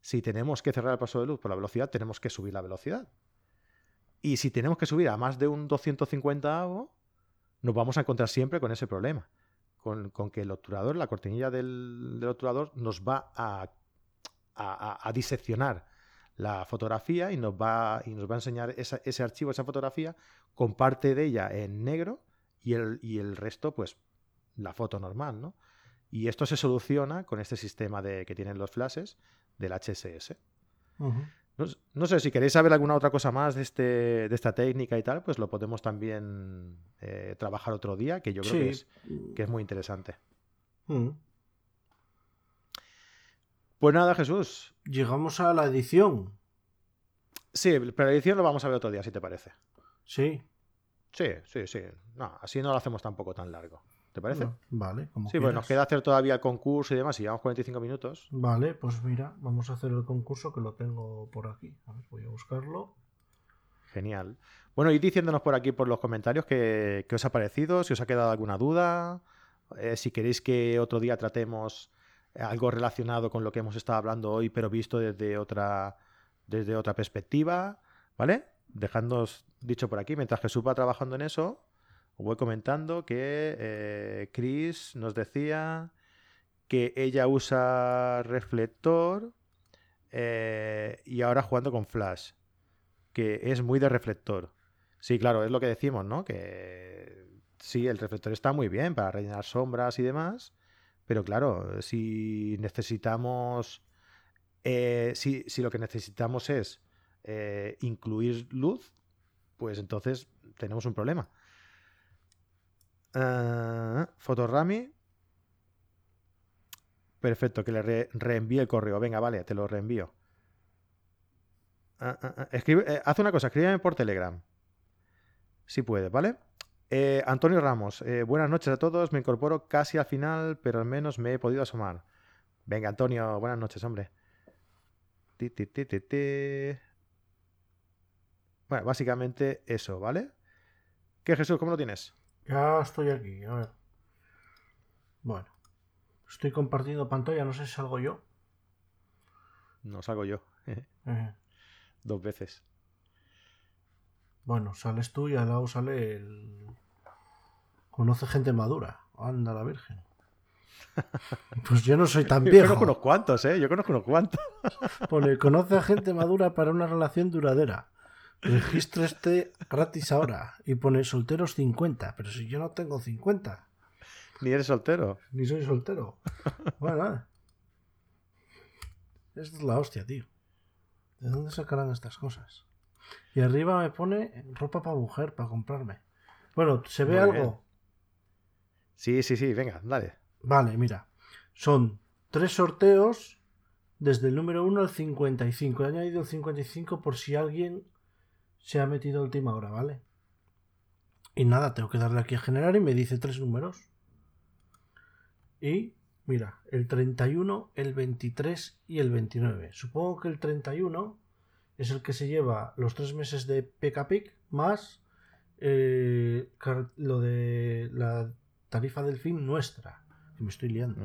Si tenemos que cerrar el paso de luz por la velocidad, tenemos que subir la velocidad. Y si tenemos que subir a más de un 250 avo, nos vamos a encontrar siempre con ese problema con, que el obturador, la cortinilla del, obturador, nos va a, diseccionar la fotografía y nos va, y nos va a enseñar ese archivo, esa fotografía, con parte de ella en negro y el resto, pues, la foto normal, ¿no? Y esto se soluciona con este sistema de, que tienen los flashes del HSS. No, sé, si queréis saber alguna otra cosa más de, este, de esta técnica y tal, pues lo podemos también eh, trabajar otro día, que yo creo que, es, que, es, muy interesante. Pues nada, Jesús. Llegamos a la edición. Sí, pero la edición lo vamos a ver otro día, si te parece. Sí. Sí, sí, sí. No, así no lo hacemos tampoco tan largo. ¿Te parece? vale, como Sí, pues nos queda hacer todavía el concurso y demás, y llevamos 45 minutos. Vale, pues mira, vamos a hacer el concurso que lo tengo por aquí. A ver, voy a buscarlo. Genial. Bueno, y diciéndonos por aquí, por los comentarios, qué, os ha parecido, si os ha quedado alguna duda, eh, si queréis que otro día tratemos algo relacionado con lo que hemos estado hablando hoy, pero visto desde otra, desde otra perspectiva, ¿vale? Dejándonos dicho por aquí, mientras Jesús va trabajando en eso, voy comentando que eh, Chris nos decía que ella usa reflector eh, y ahora jugando con flash, que es muy de reflector. Sí, claro, es lo que decimos, ¿no? Que sí, el reflector está muy bien para rellenar sombras y demás, pero claro, si necesitamos, eh, si, lo que necesitamos es incluir luz, pues entonces tenemos un problema. Uh, Fotorami. Perfecto, que le reenvíe el correo. Venga, vale, te lo reenvío. Ah, ah, escribe, eh, haz una cosa, escríbeme por Telegram. Si puedes, ¿vale? Eh, Antonio Ramos, buenas noches a todos. Me incorporo casi al final, pero al menos me he podido asomar. Venga, Antonio, buenas noches, hombre. bueno, básicamente eso, ¿vale? ¿Qué, Jesús? ¿Cómo lo tienes? Ya estoy aquí, a ver. Bueno. Estoy compartiendo pantalla, no sé si salgo yo. No salgo yo. <laughs> Dos veces. Bueno, sales tú y al lado sale el. Conoce gente madura. Anda la Virgen. <laughs> Pues yo no soy tan Yo viejo. conozco unos cuantos, ¿eh? Yo conozco unos cuantos. Pone, conoce a gente madura para una relación duradera. Registro este gratis ahora. Y pone solteros 50. Pero si yo no tengo 50, Ni eres soltero. ni soy soltero. Bueno. Esto es la hostia, tío. ¿De dónde sacarán estas cosas? Y arriba me pone ropa para mujer, para comprarme. Bueno, ¿se ve Muy algo? bien. Sí, sí, sí, venga, dale. Vale, mira. Son tres sorteos desde el número 1 al 55. He añadido el 55 por si alguien se ha metido a última hora, ¿vale? Y nada, tengo que darle aquí a generar y me dice tres números. Y mira, el 31, el 23 y el 29. Supongo que el 31 es el que se lleva los tres meses de PKPIC más eh, lo de la tarifa del fin nuestra. Que me estoy liando.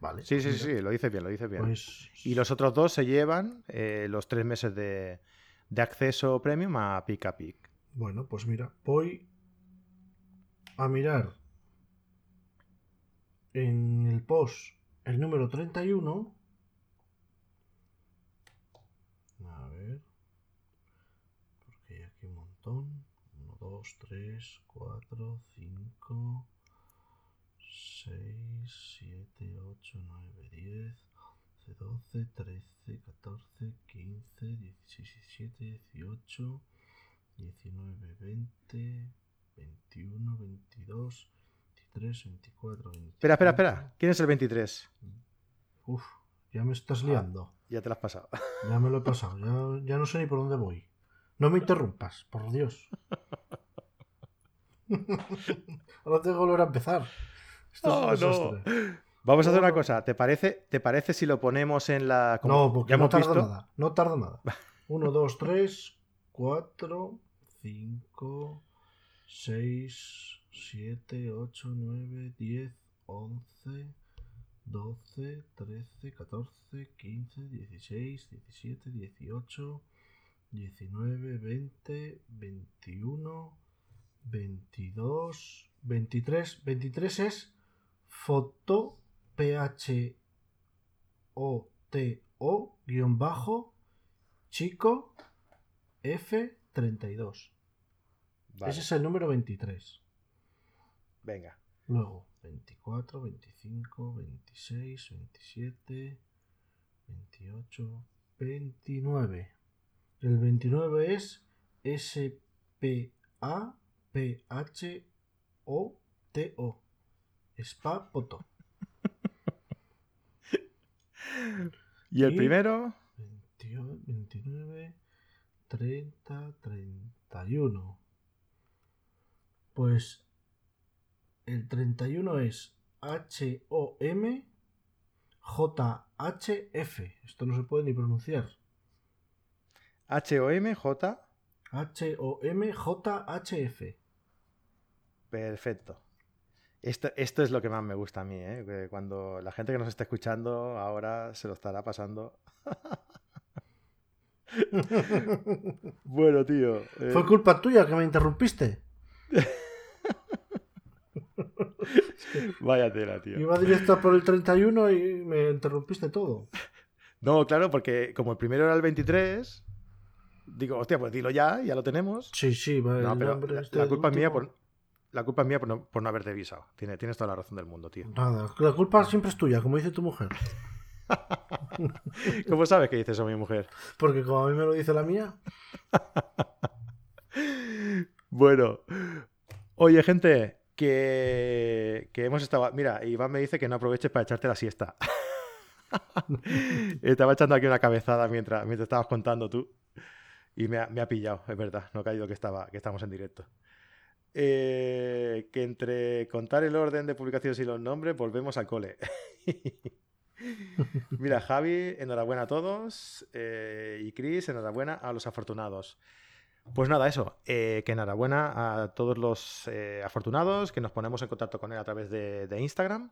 Vale. Sí, sí, mira, sí, lo dices bien, lo dices bien. Pues, Y los otros dos se llevan eh, los tres meses de, de acceso premium a Pick a Pick. Bueno, pues mira, voy a mirar en el post el número 31. A ver. Porque hay aquí un montón. 1, 2, 3, 4, 5, 6, 7, 8, 9, 10, 11, 12, 13, 14, 15, 16, 17, 18. 19, 20, 21, 22, 23, 24, 25. Espera, espera, espera. ¿Quién es el 23? Uf, ya me estás liando. Ya te lo has pasado. <laughs> Ya me lo he pasado. Ya, ya no sé ni por dónde voy. No me interrumpas, por Dios. <laughs> Ahora tengo que volver a empezar. Esto es un Oh, no. Vamos a hacer una cosa. ¿Te parece, ¿Te parece si lo ponemos en la... como No, porque ya no tarda visto? nada. No tarda nada. 1, 2, 3, 4, 5, 6, 7, 8, 9, 10, 11, 12, 13, 14, 15, 16, 17, 18, 19, 20, 21, 22, 23. 23 es foto O T O guion bajo chico F32. Vale, Ese es el número 23. Venga. Luego 24, 25, 26, 27, 28, 29. El 29 es S P A P H O T O. Spa Poto. <laughs> ¿Y el primero? 28, 29, 30, 31. Pues el 31 es H-O-M J-H-F. Esto no se puede ni pronunciar. H-O-M-J. H-O-M J-H-F. Perfecto. Esto, esto es lo que más me gusta a mí, ¿eh? Cuando la gente que nos está escuchando ahora se lo estará pasando. <laughs> Bueno, tío. eh, Fue culpa tuya que me interrumpiste. Vaya tela, tío. Iba directo por el 31 y me interrumpiste todo. No, claro, porque como el primero era el 23, digo, hostia, pues dilo ya, ya lo tenemos. Sí, sí, va, No, pero la, este la culpa es mía por la culpa es mía por no, por no haberte avisado. Tiene- tienes toda la razón del mundo, tío. Nada, la culpa siempre es tuya, como dice tu mujer. <laughs> ¿Cómo sabes que dice eso mi mujer? Porque como a mí me lo dice la mía, <laughs> Bueno, oye, gente, que, que hemos estado. Mira, Iván me dice que no aproveches para echarte la siesta. <laughs> Estaba echando aquí una cabezada mientras, mientras estabas contando tú. Y me ha, me ha pillado, es verdad, no ha caído que, estaba, que estamos en directo. Eh, que entre contar el orden de publicaciones y los nombres, volvemos al cole. <laughs> Mira, Javi, enhorabuena a todos. eh, y Chris, enhorabuena a los afortunados. Pues nada, eso. eh, que enhorabuena a todos los eh, afortunados que nos ponemos en contacto con él a través de, de Instagram.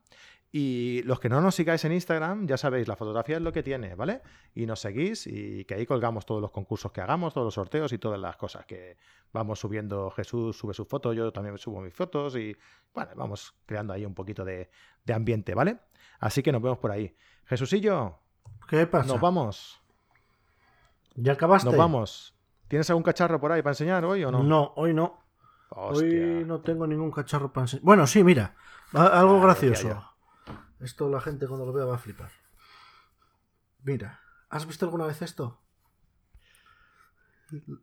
Y los que no nos sigáis en Instagram, ya sabéis, la fotografía es lo que tiene, ¿vale? Y nos seguís y que ahí colgamos todos los concursos que hagamos, todos los sorteos y todas las cosas que vamos subiendo. Jesús sube sus fotos, yo también subo mis fotos y, bueno, vamos creando ahí un poquito de, de ambiente, ¿vale? Así que nos vemos por ahí. Jesusillo, ¿Qué pasa? nos vamos. ¿Ya acabaste? Nos vamos. ¿Tienes algún cacharro por ahí para enseñar hoy o no? No, hoy no. Hostia. Hoy no tengo ningún cacharro para enseñar. Bueno, sí, mira. Algo gracioso. Esto la gente cuando lo vea va a flipar. Mira, ¿has visto alguna vez esto?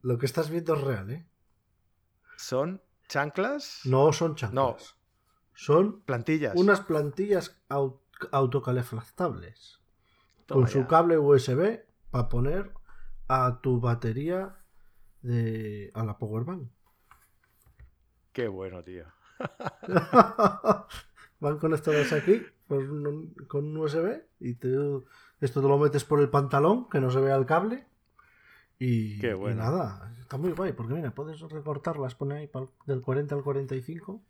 Lo que estás viendo es real, ¿eh? ¿Son chanclas? No son chanclas. No. Son Plantillas. unas plantillas au- autocalefactables. Toma con su cable USB para poner a tu batería de a la powerbank. Qué bueno, tío. <laughs> Van conectadas aquí con un, con un USB y te- esto te lo metes por el pantalón que no se vea el cable y, Qué y bueno. nada, está muy guay porque mira, puedes recortarlas, poner ahí del 40 al 45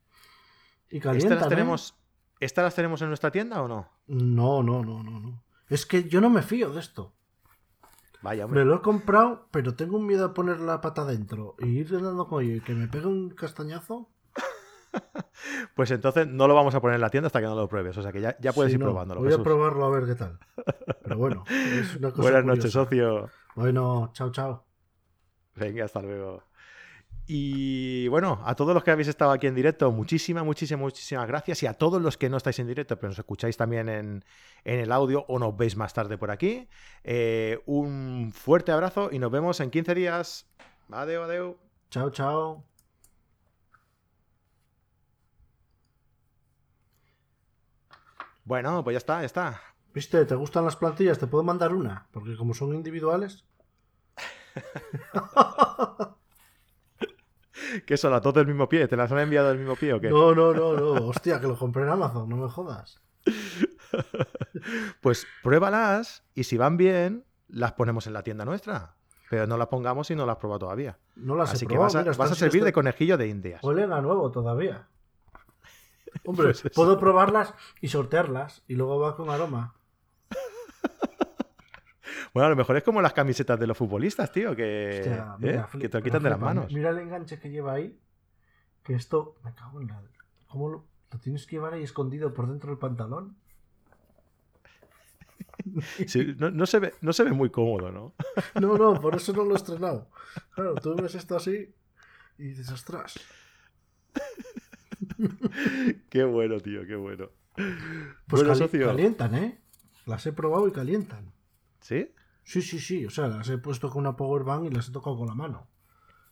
y calientan. ¿Estas las, ¿eh? tenemos, ¿Estas las tenemos en nuestra tienda o no? No, no, no, no, no. Es que yo no me fío de esto. Vaya, hombre. Me lo he comprado, pero tengo un miedo a poner la pata dentro y ir dando con ello y que me pegue un castañazo. <laughs> Pues entonces no lo vamos a poner en la tienda hasta que no lo pruebes. O sea que ya, ya puedes Sí, ir no, probándolo. Voy Jesús. a probarlo a ver qué tal. Pero bueno, es una <laughs> cosa Buenas noches, socio. Bueno, chao, chao. Venga, hasta luego. Y bueno, a todos los que habéis estado aquí en directo, muchísimas, muchísimas, muchísimas gracias. Y a todos los que no estáis en directo, pero nos escucháis también en, en el audio o nos veis más tarde por aquí, eh, un fuerte abrazo y nos vemos en 15 días. Adeu, adeu. Chao, chao. Bueno, pues ya está, ya está. ¿Viste? ¿Te gustan las plantillas? Te puedo mandar una, porque como son individuales. <laughs> ¿Qué son las dos del mismo pie? ¿Te las han enviado del mismo pie o qué? No, no, no, no. Hostia, que lo compré en Amazon, no me jodas. <laughs> Pues pruébalas y si van bien, las ponemos en la tienda nuestra. Pero no las pongamos si no las has probado todavía. No las Así he que probado. vas a, mira, vas a que servir de conejillo de indias. Huelen a nuevo todavía. <laughs> Hombre, Pues puedo probarlas y sortearlas y luego va con aroma. Bueno, a lo mejor es como las camisetas de los futbolistas, tío, que, Hostia, ¿eh? que te lo quitan de las manos. Mira el enganche que lleva ahí. Que esto. Me cago en la. ¿Cómo lo, lo tienes que llevar ahí escondido por dentro del pantalón? <laughs> Sí, no, no se ve, no se ve muy cómodo, ¿no? <laughs> No, no, por eso no lo he estrenado. Claro, tú ves esto así y dices, ostras. <laughs> Qué bueno, tío, qué bueno. Pues bueno, cali- socio. calientan, ¿eh? Las he probado y calientan. ¿Sí? Sí, sí, sí. O sea, las he puesto con una power bank y las he tocado con la mano.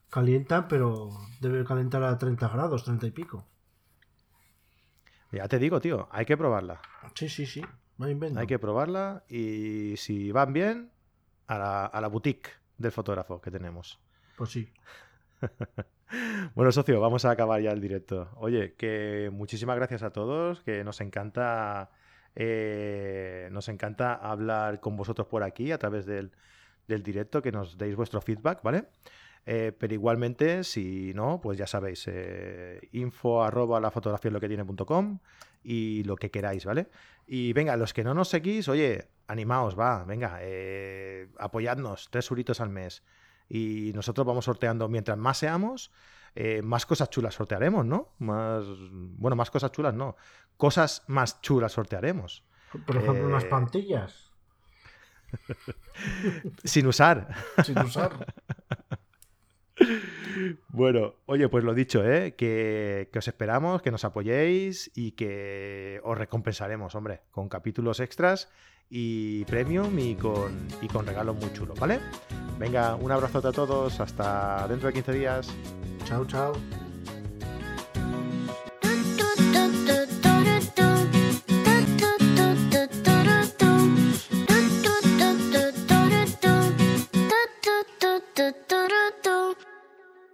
Calientan, pero debe calentar a 30 grados, 30 y pico. Ya te digo, tío, hay que probarla. Sí, sí, sí. Invento. Hay que probarla y si van bien, a la, a la boutique del fotógrafo que tenemos. Pues sí. <laughs> Bueno, socio, vamos a acabar ya el directo. Oye, que muchísimas gracias a todos, que nos encanta, eh, nos encanta hablar con vosotros por aquí a través del, directo, que nos deis vuestro feedback, ¿vale? Eh, pero igualmente, si no, pues ya sabéis, eh, info arroba la fotografía lo que tiene punto com y lo que queráis, ¿vale? Y venga, los que no nos seguís, oye, animaos, va, venga, apoyadnos, tres suritos al mes. Y nosotros vamos sorteando, mientras más seamos, más cosas chulas sortearemos, ¿no? Más, bueno, más cosas chulas, no. Cosas más chulas sortearemos. Por ejemplo, Eh, unas plantillas <laughs> Sin usar. sin usar. <laughs> Bueno, oye, pues lo dicho, ¿eh? Que, que os esperamos, que nos apoyéis y que os recompensaremos, hombre, con capítulos extras y premium y con, y con regalos muy chulos, ¿vale? Venga, un abrazo a todos, hasta dentro de 15 días. Chao, chao.